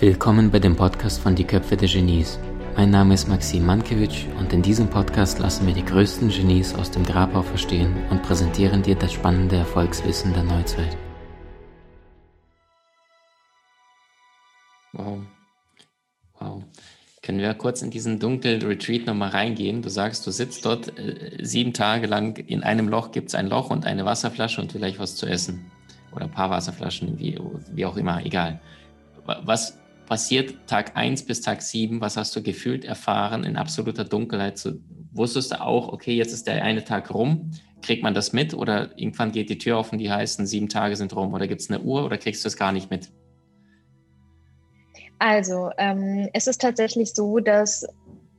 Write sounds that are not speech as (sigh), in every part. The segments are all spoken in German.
Willkommen bei dem Podcast von Die Köpfe der Genies. Mein Name ist Maxim Mankewitsch und in diesem Podcast lassen wir die größten Genies aus dem Grabau verstehen und präsentieren dir das spannende Erfolgswissen der Neuzeit. Wow. Wow. Können wir kurz in diesen dunklen Retreat nochmal reingehen? Du sagst, du sitzt dort äh, sieben Tage lang, in einem Loch gibt es ein Loch und eine Wasserflasche und vielleicht was zu essen. Oder ein paar Wasserflaschen, wie, wie auch immer, egal. Was, passiert Tag 1 bis Tag 7? Was hast du gefühlt, erfahren in absoluter Dunkelheit? So, wusstest du auch, okay, jetzt ist der eine Tag rum? Kriegt man das mit oder irgendwann geht die Tür auf und die heißen, sieben Tage sind rum? Oder gibt es eine Uhr oder kriegst du es gar nicht mit? Also, ähm, es ist tatsächlich so, dass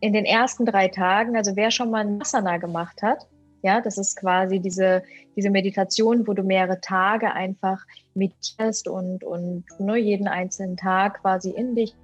in den ersten drei Tagen, also wer schon mal ein Asana gemacht hat, ja, das ist quasi diese, diese Meditation, wo du mehrere Tage einfach meditierst und, und nur jeden einzelnen Tag quasi in dich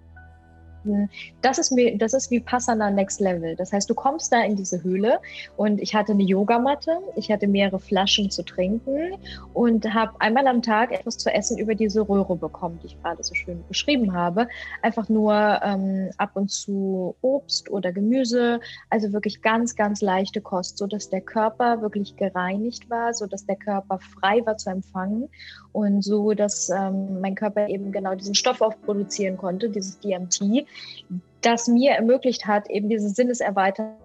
das ist, mir, das ist wie Passana Next Level. Das heißt, du kommst da in diese Höhle und ich hatte eine Yogamatte, ich hatte mehrere Flaschen zu trinken und habe einmal am Tag etwas zu essen über diese Röhre bekommen, die ich gerade so schön beschrieben habe. Einfach nur ähm, ab und zu Obst oder Gemüse, also wirklich ganz, ganz leichte Kost, sodass der Körper wirklich gereinigt war, sodass der Körper frei war zu empfangen und so, dass ähm, mein Körper eben genau diesen Stoff aufproduzieren konnte, dieses DMT, das mir ermöglicht hat, eben diese Sinneserweiterung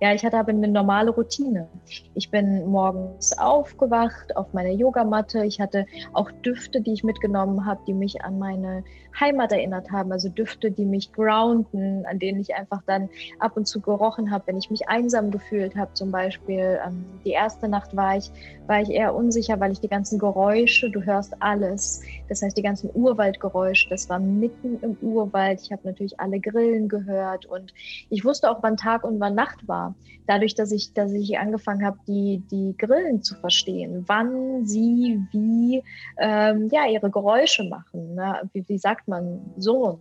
ja, ich hatte aber eine normale Routine. Ich bin morgens aufgewacht auf meiner Yogamatte. Ich hatte auch Düfte, die ich mitgenommen habe, die mich an meine Heimat erinnert haben. Also Düfte, die mich grounden, an denen ich einfach dann ab und zu gerochen habe, wenn ich mich einsam gefühlt habe. Zum Beispiel ähm, die erste Nacht war ich, war ich eher unsicher, weil ich die ganzen Geräusche, du hörst alles. Das heißt, die ganzen Urwaldgeräusche, das war mitten im Urwald. Ich habe natürlich alle Grillen gehört und ich wusste auch, wann Tag und wann Nacht war. Dadurch, dass ich, dass ich angefangen habe, die, die Grillen zu verstehen, wann sie wie ähm, ja, ihre Geräusche machen. Ne? Wie, wie sagt man, so.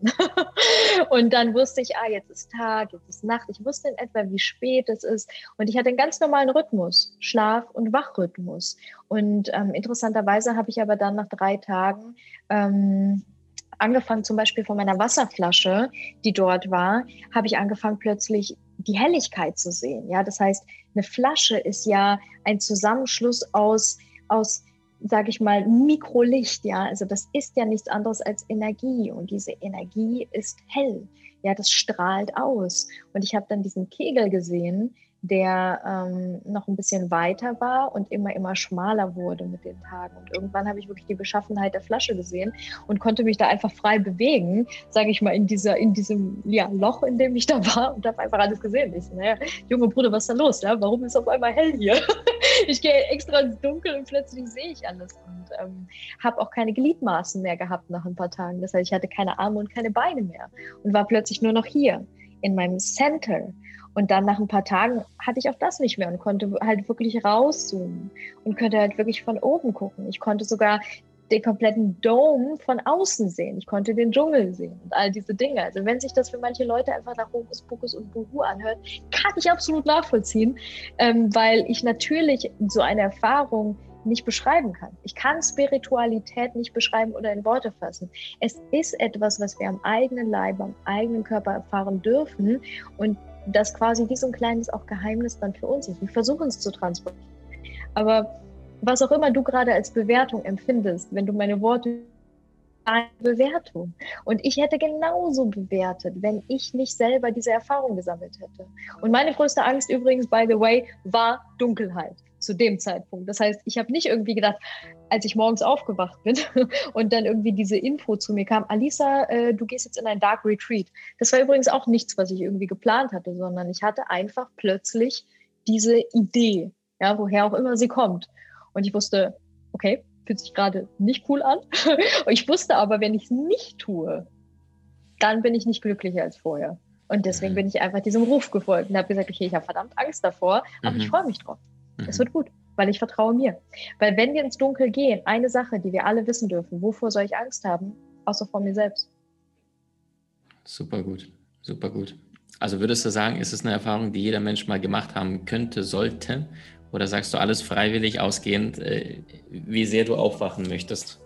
(laughs) und dann wusste ich, ah, jetzt ist Tag, jetzt ist Nacht. Ich wusste in etwa, wie spät es ist. Und ich hatte einen ganz normalen Rhythmus, Schlaf- und Wachrhythmus. Und ähm, interessanterweise habe ich aber dann nach drei Tagen ähm, angefangen, zum Beispiel von meiner Wasserflasche, die dort war, habe ich angefangen, plötzlich die Helligkeit zu sehen. Ja, das heißt, eine Flasche ist ja ein Zusammenschluss aus, aus sage ich mal, Mikrolicht, ja, also das ist ja nichts anderes als Energie und diese Energie ist hell, ja, das strahlt aus. Und ich habe dann diesen Kegel gesehen, der ähm, noch ein bisschen weiter war und immer, immer schmaler wurde mit den Tagen. Und irgendwann habe ich wirklich die Beschaffenheit der Flasche gesehen und konnte mich da einfach frei bewegen, sage ich mal, in, dieser, in diesem ja, Loch, in dem ich da war und habe einfach alles gesehen. Ich so, naja, junge Bruder, was ist da los? Ja? Warum ist auf einmal hell hier? (laughs) ich gehe extra ins Dunkel und plötzlich sehe ich alles und ähm, habe auch keine Gliedmaßen mehr gehabt nach ein paar Tagen. Das heißt, ich hatte keine Arme und keine Beine mehr und war plötzlich nur noch hier in meinem Center. Und dann nach ein paar Tagen hatte ich auch das nicht mehr und konnte halt wirklich rauszoomen und konnte halt wirklich von oben gucken. Ich konnte sogar den kompletten Dome von außen sehen. Ich konnte den Dschungel sehen und all diese Dinge. Also wenn sich das für manche Leute einfach nach Hokus Pokus und Buhu anhört, kann ich absolut nachvollziehen, ähm, weil ich natürlich so eine Erfahrung nicht beschreiben kann. Ich kann Spiritualität nicht beschreiben oder in Worte fassen. Es ist etwas, was wir am eigenen Leib, am eigenen Körper erfahren dürfen und das quasi wie so ein kleines auch Geheimnis dann für uns ist. Wir versuchen es zu transportieren. Aber was auch immer du gerade als Bewertung empfindest, wenn du meine Worte eine Bewertung. Und ich hätte genauso bewertet, wenn ich nicht selber diese Erfahrung gesammelt hätte. Und meine größte Angst übrigens, by the way, war Dunkelheit zu dem Zeitpunkt. Das heißt, ich habe nicht irgendwie gedacht, als ich morgens aufgewacht bin (laughs) und dann irgendwie diese Info zu mir kam, Alisa, äh, du gehst jetzt in ein Dark Retreat. Das war übrigens auch nichts, was ich irgendwie geplant hatte, sondern ich hatte einfach plötzlich diese Idee, ja, woher auch immer sie kommt. Und ich wusste, okay, fühlt sich gerade nicht cool an. (laughs) und ich wusste aber, wenn ich es nicht tue, dann bin ich nicht glücklicher als vorher. Und deswegen mhm. bin ich einfach diesem Ruf gefolgt und habe gesagt, okay, ich habe verdammt Angst davor, aber mhm. ich freue mich drauf. Es mhm. wird gut, weil ich vertraue mir. Weil wenn wir ins Dunkel gehen, eine Sache, die wir alle wissen dürfen, wovor soll ich Angst haben, außer vor mir selbst. Super gut, super gut. Also würdest du sagen, ist es eine Erfahrung, die jeder Mensch mal gemacht haben könnte, sollte? Oder sagst du alles freiwillig ausgehend, äh, wie sehr du aufwachen möchtest?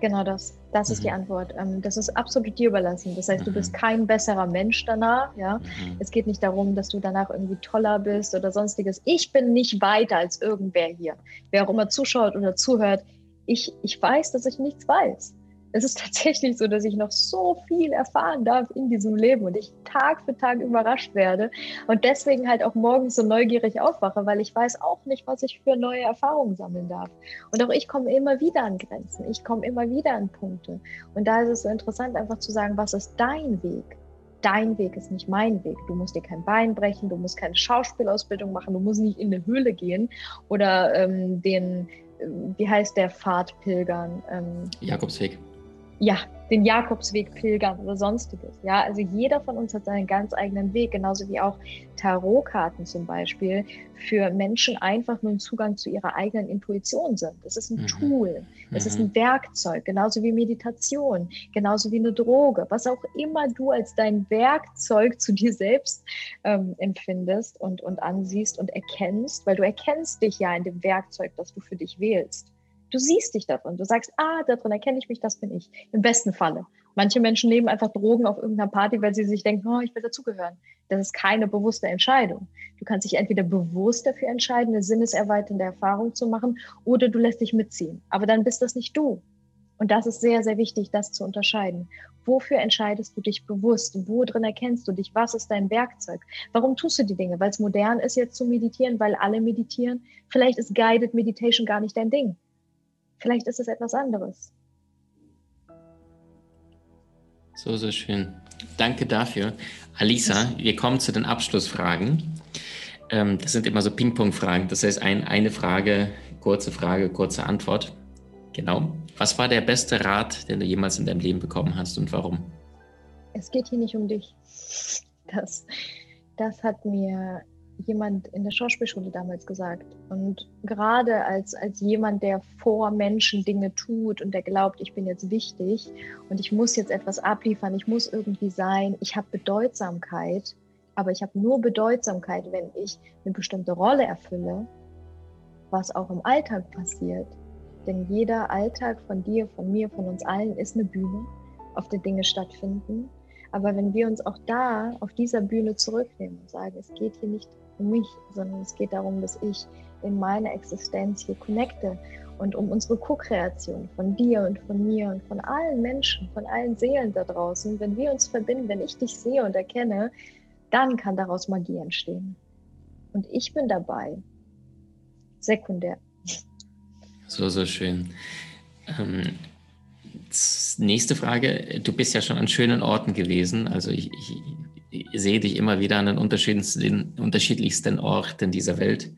Genau das. Das mhm. ist die mhm. Antwort. Ähm, das ist absolut dir überlassen. Das heißt, du bist mhm. kein besserer Mensch danach. Ja? Mhm. Es geht nicht darum, dass du danach irgendwie toller bist oder sonstiges. Ich bin nicht weiter als irgendwer hier. Wer auch immer zuschaut oder zuhört, ich, ich weiß, dass ich nichts weiß es ist (laughs) tatsächlich so, dass ich noch so viel erfahren darf in diesem Leben und ich Tag für Tag überrascht werde und deswegen halt auch morgens so neugierig aufwache, weil ich weiß auch nicht, was ich für neue Erfahrungen sammeln darf. Und auch ich komme immer wieder an Grenzen, ich komme immer wieder an Punkte. Und da ist es so interessant, einfach zu sagen, was ist dein Weg? Dein Weg ist nicht mein Weg. Du musst dir kein Bein brechen, du musst keine Schauspielausbildung machen, du musst nicht in eine Höhle gehen oder ähm, den, äh, wie heißt der Pfad pilgern? Ähm, Jakobsweg ja, den Jakobsweg pilgern oder sonstiges. Ja, also jeder von uns hat seinen ganz eigenen Weg, genauso wie auch Tarotkarten zum Beispiel für Menschen einfach nur ein Zugang zu ihrer eigenen Intuition sind. Das ist ein mhm. Tool, das mhm. ist ein mhm. Werkzeug, genauso wie Meditation, genauso wie eine Droge, was auch immer du als dein Werkzeug zu dir selbst ähm, empfindest und, und ansiehst und erkennst, weil du erkennst dich ja in dem Werkzeug, das du für dich wählst. Du siehst dich darin. Du sagst, ah, darin erkenne ich mich, das bin ich. Im besten Falle. Manche Menschen nehmen einfach Drogen auf irgendeiner Party, weil sie sich denken, oh, ich will dazugehören. Das ist keine bewusste Entscheidung. Du kannst dich entweder bewusst dafür entscheiden, eine sinneserweiternde Erfahrung zu machen, oder du lässt dich mitziehen. Aber dann bist das nicht du. Und das ist sehr, sehr wichtig, das zu unterscheiden. Wofür entscheidest du dich bewusst? Wo drin erkennst du dich? Was ist dein Werkzeug? Warum tust du die Dinge? Weil es modern ist, jetzt zu meditieren, weil alle meditieren. Vielleicht ist Guided Meditation gar nicht dein Ding. Vielleicht ist es etwas anderes. So, so schön. Danke dafür. Alisa, wir kommen zu den Abschlussfragen. Ähm, das sind immer so Ping-Pong-Fragen. Das heißt, ein, eine Frage, kurze Frage, kurze Antwort. Genau. Was war der beste Rat, den du jemals in deinem Leben bekommen hast und warum? Es geht hier nicht um dich. Das, das hat mir jemand in der Schauspielschule damals gesagt. Und gerade als, als jemand, der vor Menschen Dinge tut und der glaubt, ich bin jetzt wichtig und ich muss jetzt etwas abliefern, ich muss irgendwie sein, ich habe Bedeutsamkeit, aber ich habe nur Bedeutsamkeit, wenn ich eine bestimmte Rolle erfülle, was auch im Alltag passiert. Denn jeder Alltag von dir, von mir, von uns allen ist eine Bühne, auf der Dinge stattfinden. Aber wenn wir uns auch da auf dieser Bühne zurücknehmen und sagen, es geht hier nicht um mich, sondern es geht darum, dass ich in meiner Existenz hier connecte und um unsere Co-Kreation von dir und von mir und von allen Menschen, von allen Seelen da draußen. Wenn wir uns verbinden, wenn ich dich sehe und erkenne, dann kann daraus Magie entstehen. Und ich bin dabei. Sekundär. So, so schön. Ähm, nächste Frage. Du bist ja schon an schönen Orten gewesen. Also ich, ich, sehe dich immer wieder an den unterschiedlichsten, unterschiedlichsten Orten dieser Welt,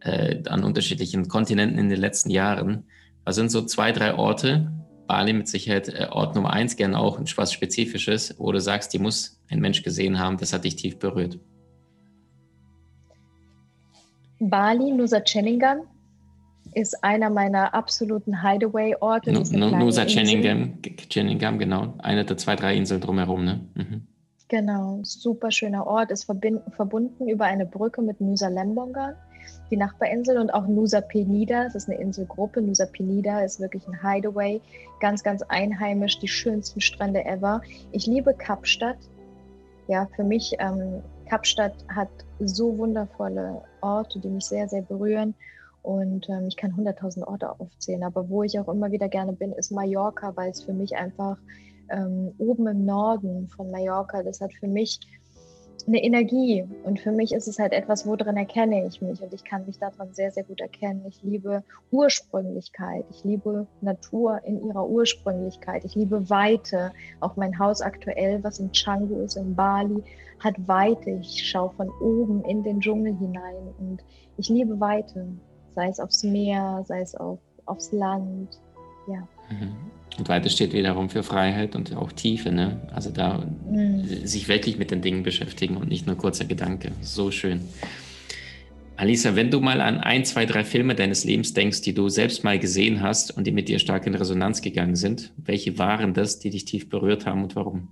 äh, an unterschiedlichen Kontinenten in den letzten Jahren. Was sind so zwei, drei Orte, Bali mit Sicherheit äh, Ort Nummer eins, gerne auch was Spezifisches, wo du sagst, die muss ein Mensch gesehen haben, das hat dich tief berührt? Bali, Nusa Ceningan ist einer meiner absoluten Hideaway-Orte. Nusa Ceningan, genau. Eine der zwei, drei Inseln drumherum. Ne? Mhm. Genau, super schöner Ort, ist verbunden über eine Brücke mit Nusa Lembongan, die Nachbarinsel, und auch Nusa Penida, das ist eine Inselgruppe. Nusa Penida ist wirklich ein Hideaway, ganz, ganz einheimisch, die schönsten Strände ever. Ich liebe Kapstadt. Ja, für mich, ähm, Kapstadt hat so wundervolle Orte, die mich sehr, sehr berühren. Und ähm, ich kann 100.000 Orte aufzählen. Aber wo ich auch immer wieder gerne bin, ist Mallorca, weil es für mich einfach ähm, oben im Norden von Mallorca, das hat für mich eine Energie. Und für mich ist es halt etwas, worin erkenne ich mich. Und ich kann mich daran sehr, sehr gut erkennen. Ich liebe Ursprünglichkeit. Ich liebe Natur in ihrer Ursprünglichkeit. Ich liebe Weite. Auch mein Haus aktuell, was in Canggu ist, in Bali, hat Weite. Ich schaue von oben in den Dschungel hinein. Und ich liebe Weite. Sei es aufs Meer, sei es auf, aufs Land. Ja. Mhm. Und weiter steht wiederum für Freiheit und auch Tiefe, ne? Also da mhm. sich wirklich mit den Dingen beschäftigen und nicht nur kurzer Gedanke. So schön. Alisa, wenn du mal an ein, zwei, drei Filme deines Lebens denkst, die du selbst mal gesehen hast und die mit dir stark in Resonanz gegangen sind, welche waren das, die dich tief berührt haben und warum?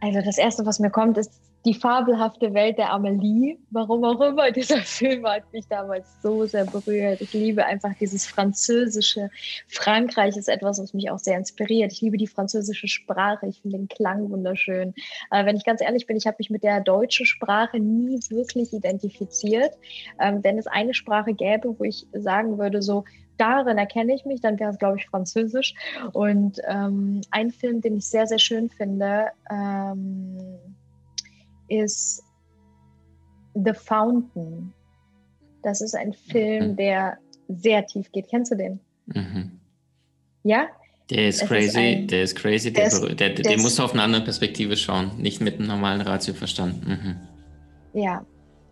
Also das Erste, was mir kommt, ist die fabelhafte Welt der Amelie. Warum auch immer, dieser (laughs) Film hat mich damals so sehr berührt. Ich liebe einfach dieses französische. Frankreich ist etwas, was mich auch sehr inspiriert. Ich liebe die französische Sprache. Ich finde den Klang wunderschön. Aber wenn ich ganz ehrlich bin, ich habe mich mit der deutschen Sprache nie wirklich identifiziert. Ähm, wenn es eine Sprache gäbe, wo ich sagen würde, so, darin erkenne ich mich, dann wäre es, glaube ich, Französisch. Und ähm, ein Film, den ich sehr, sehr schön finde, ähm, ist The Fountain. Das ist ein Film, mhm. der sehr tief geht. Kennst du den? Mhm. Ja? Der ist crazy, ist ein, der ist crazy, der, der, der, der, der musst du auf eine andere Perspektive schauen, nicht mit einem normalen Ratioverstand. Mhm. Ja,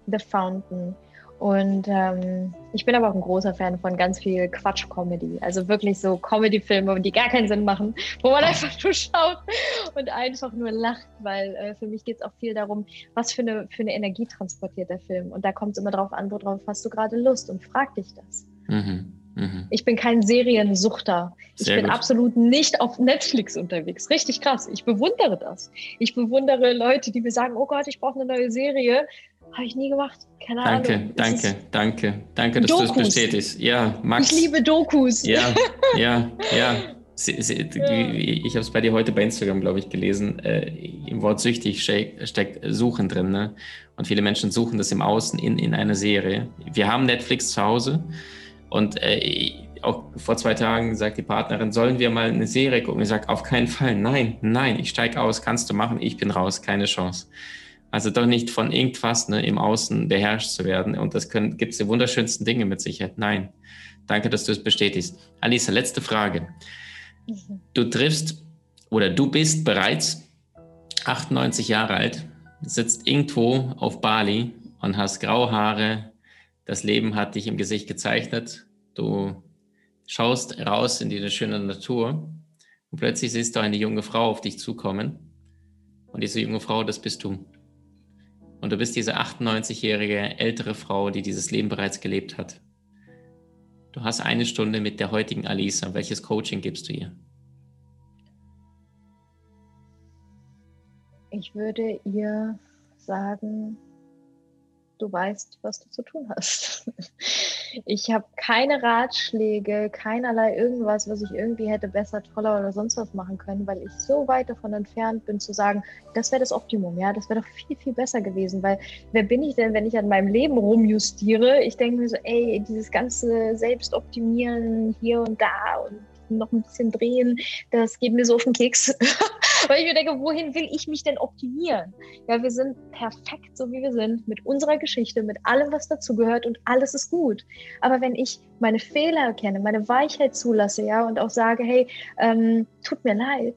The Fountain. Und ähm, ich bin aber auch ein großer Fan von ganz viel Quatsch-Comedy. Also wirklich so Comedy-Filme, die gar keinen Sinn machen, wo man einfach nur schaut und einfach nur lacht, weil äh, für mich geht es auch viel darum, was für eine, für eine Energie transportiert der Film. Und da kommt es immer darauf an, worauf hast du gerade Lust und frag dich das. Mhm. Mhm. Ich bin kein Seriensuchter. Sehr ich bin gut. absolut nicht auf Netflix unterwegs. Richtig krass. Ich bewundere das. Ich bewundere Leute, die mir sagen, oh Gott, ich brauche eine neue Serie. Habe ich nie gemacht. Keine danke, Ahnung. Danke, danke, danke, dass du es bestätigst. Ja, Max. Ich liebe Dokus. Ja, (laughs) ja, ja. Sie, sie, ich habe es bei dir heute bei Instagram, glaube ich, gelesen. Äh, Im Wort süchtig steckt Suchen drin. Ne? Und viele Menschen suchen das im Außen in, in einer Serie. Wir haben Netflix zu Hause und äh, auch vor zwei Tagen sagt die Partnerin, sollen wir mal eine Serie gucken? Ich sage, auf keinen Fall. Nein, nein, ich steige aus, kannst du machen, ich bin raus, keine Chance. Also doch nicht von irgendwas ne, im Außen beherrscht zu werden. Und das gibt es die wunderschönsten Dinge mit Sicherheit. Nein. Danke, dass du es bestätigst. Alisa, letzte Frage. Du triffst oder du bist bereits 98 Jahre alt, sitzt irgendwo auf Bali und hast graue Haare. Das Leben hat dich im Gesicht gezeichnet. Du schaust raus in die schöne Natur und plötzlich siehst du eine junge Frau auf dich zukommen. Und diese junge Frau, das bist du. Und du bist diese 98-jährige ältere Frau, die dieses Leben bereits gelebt hat. Du hast eine Stunde mit der heutigen Alisa. Welches Coaching gibst du ihr? Ich würde ihr sagen, du weißt, was du zu tun hast. (laughs) Ich habe keine Ratschläge, keinerlei irgendwas, was ich irgendwie hätte besser, toller oder sonst was machen können, weil ich so weit davon entfernt bin zu sagen, das wäre das Optimum, ja, das wäre doch viel, viel besser gewesen, weil wer bin ich denn, wenn ich an meinem Leben rumjustiere? Ich denke mir so, ey, dieses ganze Selbstoptimieren hier und da und noch ein bisschen drehen, das geht mir so auf den Keks. (laughs) Weil ich mir denke, wohin will ich mich denn optimieren? Ja, wir sind perfekt, so wie wir sind, mit unserer Geschichte, mit allem, was dazugehört und alles ist gut. Aber wenn ich meine Fehler erkenne, meine Weichheit zulasse, ja, und auch sage, hey, ähm, tut mir leid,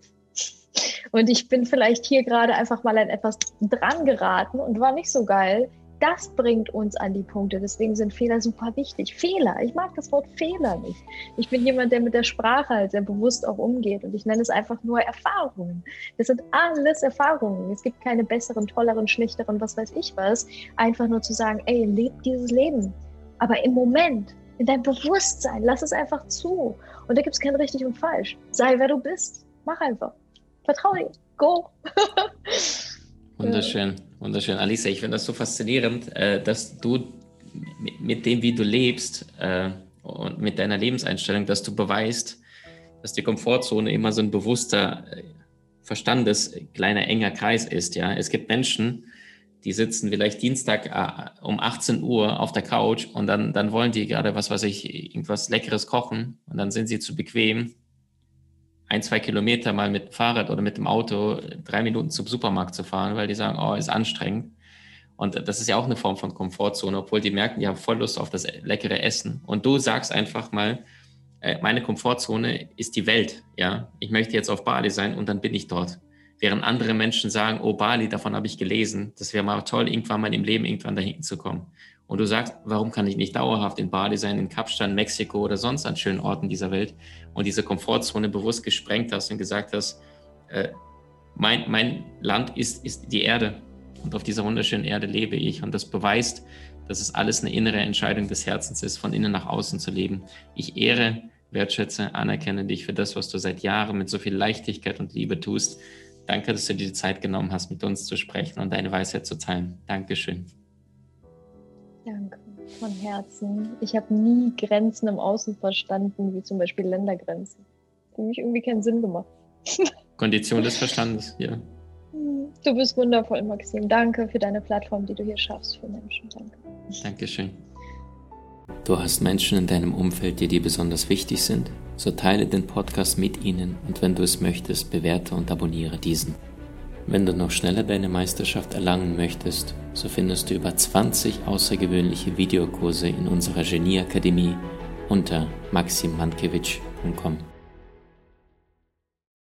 und ich bin vielleicht hier gerade einfach mal an etwas dran geraten und war nicht so geil, das bringt uns an die Punkte. Deswegen sind Fehler super wichtig. Fehler, ich mag das Wort Fehler nicht. Ich bin jemand, der mit der Sprache halt sehr bewusst auch umgeht und ich nenne es einfach nur Erfahrungen. Das sind alles Erfahrungen. Es gibt keine besseren, tolleren, schlechteren, was weiß ich was. Einfach nur zu sagen, ey, leb dieses Leben. Aber im Moment, in deinem Bewusstsein, lass es einfach zu. Und da gibt es kein richtig und falsch. Sei wer du bist. Mach einfach. Vertraue dir. Go. (laughs) Wunderschön, wunderschön. Alisa, ich finde das so faszinierend, äh, dass du mit dem, wie du lebst äh, und mit deiner Lebenseinstellung, dass du beweist, dass die Komfortzone immer so ein bewusster äh, Verstandes kleiner enger Kreis ist. Ja, es gibt Menschen, die sitzen vielleicht Dienstag um 18 Uhr auf der Couch und dann, dann wollen die gerade was, was ich irgendwas Leckeres kochen und dann sind sie zu bequem ein, zwei Kilometer mal mit dem Fahrrad oder mit dem Auto drei Minuten zum Supermarkt zu fahren, weil die sagen, oh, ist anstrengend. Und das ist ja auch eine Form von Komfortzone, obwohl die merken, die haben voll Lust auf das leckere Essen. Und du sagst einfach mal, äh, meine Komfortzone ist die Welt. Ja, ich möchte jetzt auf Bali sein und dann bin ich dort. Während andere Menschen sagen, oh Bali, davon habe ich gelesen, das wäre mal toll, irgendwann mal im Leben irgendwann dahin zu kommen. Und du sagst, warum kann ich nicht dauerhaft in Bali sein, in Kapstadt, Mexiko oder sonst an schönen Orten dieser Welt und diese Komfortzone bewusst gesprengt hast und gesagt hast, äh, mein, mein Land ist, ist die Erde und auf dieser wunderschönen Erde lebe ich und das beweist, dass es alles eine innere Entscheidung des Herzens ist, von innen nach außen zu leben. Ich ehre, wertschätze, anerkenne dich für das, was du seit Jahren mit so viel Leichtigkeit und Liebe tust. Danke, dass du dir die Zeit genommen hast, mit uns zu sprechen und deine Weisheit zu teilen. Dankeschön. Danke von Herzen. Ich habe nie Grenzen im Außen verstanden, wie zum Beispiel Ländergrenzen. Für mich irgendwie keinen Sinn gemacht. (laughs) Kondition des Verstandes, ja. Du bist wundervoll, Maxim. Danke für deine Plattform, die du hier schaffst für Menschen. Danke. Dankeschön. Du hast Menschen in deinem Umfeld, die dir besonders wichtig sind? So teile den Podcast mit ihnen und wenn du es möchtest, bewerte und abonniere diesen. Wenn du noch schneller deine Meisterschaft erlangen möchtest, so findest du über 20 außergewöhnliche Videokurse in unserer Genieakademie unter maximmankiewicz.com.